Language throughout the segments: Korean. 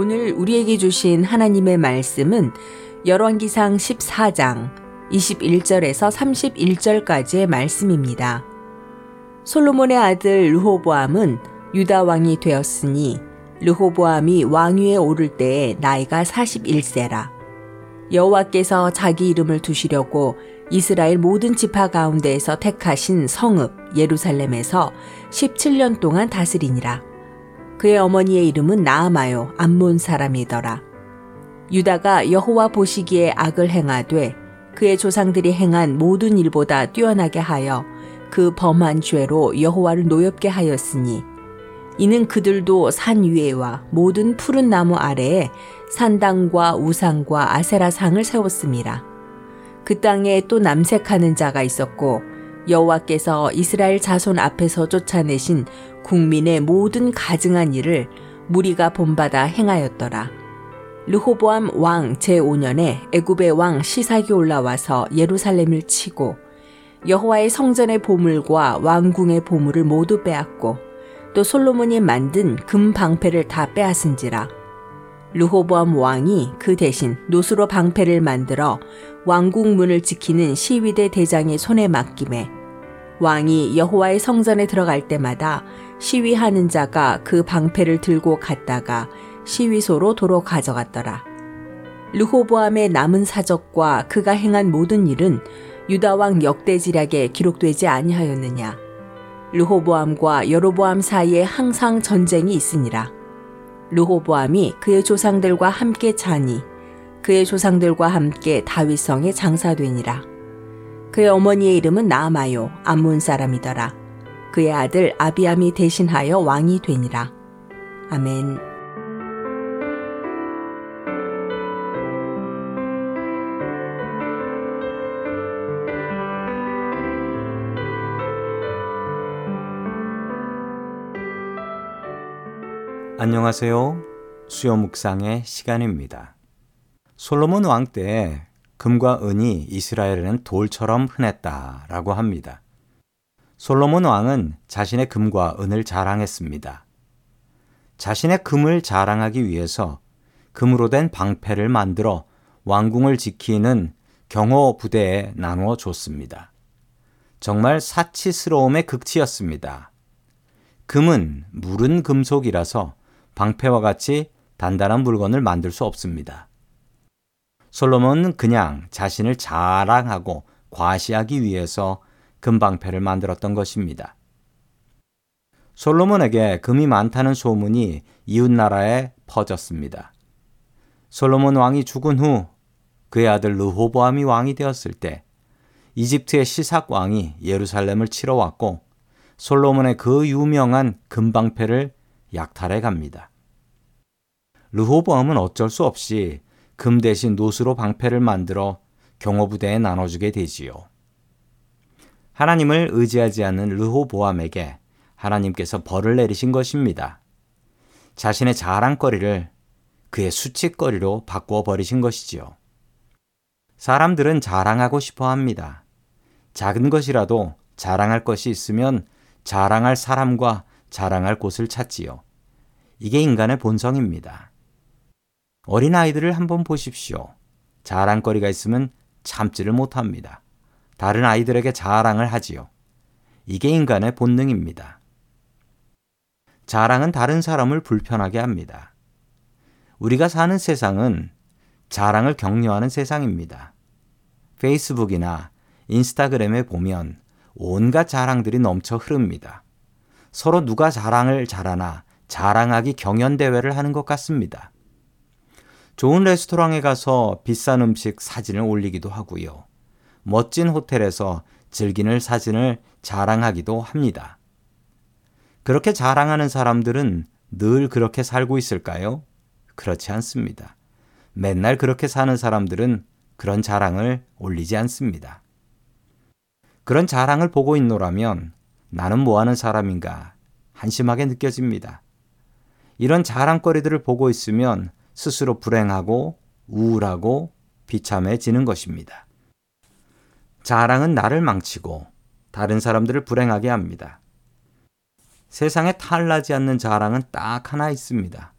오늘 우리에게 주신 하나님의 말씀은 열왕기상 14장 21절에서 31절까지의 말씀입니다. 솔로몬의 아들 르호보암은 유다 왕이 되었으니 르호보암이 왕위에 오를 때에 나이가 41세라. 여호와께서 자기 이름을 두시려고 이스라엘 모든 지파 가운데에서 택하신 성읍 예루살렘에서 17년 동안 다스리니라. 그의 어머니의 이름은 나아마요 암몬 사람이더라. 유다가 여호와 보시기에 악을 행하되 그의 조상들이 행한 모든 일보다 뛰어나게 하여 그 범한 죄로 여호와를 노엽게 하였으니 이는 그들도 산 위에와 모든 푸른 나무 아래에 산당과 우상과 아세라 상을 세웠습니다. 그 땅에 또 남색하는 자가 있었고 여호와께서 이스라엘 자손 앞에서 쫓아내신 국민의 모든 가증한 일을 무리가 본받아 행하였더라. 르호보암 왕 제5년에 애굽의 왕 시삭이 올라와서 예루살렘을 치고 여호와의 성전의 보물과 왕궁의 보물을 모두 빼앗고 또 솔로몬이 만든 금 방패를 다 빼앗은지라 르호보암 왕이 그 대신 노수로 방패를 만들어 왕궁 문을 지키는 시위대 대장의 손에 맡김에 왕이 여호와의 성전에 들어갈 때마다 시위하는 자가 그 방패를 들고 갔다가 시위소로 도로 가져갔더라. 르호보암의 남은 사적과 그가 행한 모든 일은 유다왕 역대지략에 기록되지 아니하였느냐. 르호보암과 여로보암 사이에 항상 전쟁이 있으니라. 르호보암이 그의 조상들과 함께 자니 그의 조상들과 함께 다윗성에 장사되니라. 그의 어머니의 이름은 나아마요 암몬 사람이더라. 그의 아들 아비암이 대신하여 왕이 되니라. 아멘. 안녕하세요. 수요 묵상의 시간입니다. 솔로몬 왕 때 금과 은이 이스라엘에는 돌처럼 흔했다라고 합니다. 솔로몬 왕은 자신의 금과 은을 자랑했습니다. 자신의 금을 자랑하기 위해서 금으로 된 방패를 만들어 왕궁을 지키는 경호 부대에 나누어 줬습니다. 정말 사치스러움의 극치였습니다. 금은 물은 금속이라서 방패와 같이 단단한 물건을 만들 수 없습니다. 솔로몬은 그냥 자신을 자랑하고 과시하기 위해서 금방패를 만들었던 것입니다. 솔로몬에게 금이 많다는 소문이 이웃나라에 퍼졌습니다. 솔로몬 왕이 죽은 후 그의 아들 르호보암이 왕이 되었을 때 이집트의 시삭 왕이 예루살렘을 치러 왔고 솔로몬의 그 유명한 금방패를 약탈해 갑니다. 르호보암은 어쩔 수 없이 금 대신 노수로 방패를 만들어 경호부대에 나눠주게 되지요. 하나님을 의지하지 않는 르호보암에게 하나님께서 벌을 내리신 것입니다. 자신의 자랑거리를 그의 수치거리로 바꾸어 버리신 것이지요. 사람들은 자랑하고 싶어 합니다. 작은 것이라도 자랑할 것이 있으면 자랑할 사람과 자랑할 곳을 찾지요. 이게 인간의 본성입니다. 어린아이들을 한번 보십시오. 자랑거리가 있으면 참지를 못합니다. 다른 아이들에게 자랑을 하지요. 이게 인간의 본능입니다. 자랑은 다른 사람을 불편하게 합니다. 우리가 사는 세상은 자랑을 격려하는 세상입니다. 페이스북이나 인스타그램에 보면 온갖 자랑들이 넘쳐 흐릅니다. 서로 누가 자랑을 잘하나 자랑하기 경연대회를 하는 것 같습니다. 좋은 레스토랑에 가서 비싼 음식 사진을 올리기도 하고요. 멋진 호텔에서 즐기는 사진을 자랑하기도 합니다. 그렇게 자랑하는 사람들은 늘 그렇게 살고 있을까요? 그렇지 않습니다. 맨날 그렇게 사는 사람들은 그런 자랑을 올리지 않습니다. 그런 자랑을 보고 있노라면 나는 뭐 하는 사람인가 한심하게 느껴집니다. 이런 자랑거리들을 보고 있으면 스스로 불행하고 우울하고 비참해지는 것입니다. 자랑은 나를 망치고 다른 사람들을 불행하게 합니다. 세상에 탈나지 않는 자랑은 딱 하나 있습니다.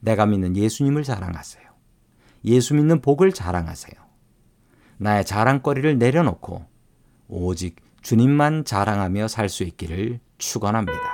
내가 믿는 예수님을 자랑하세요. 예수 믿는 복을 자랑하세요. 나의 자랑거리를 내려놓고 오직 주님만 자랑하며 살 수 있기를 축원합니다.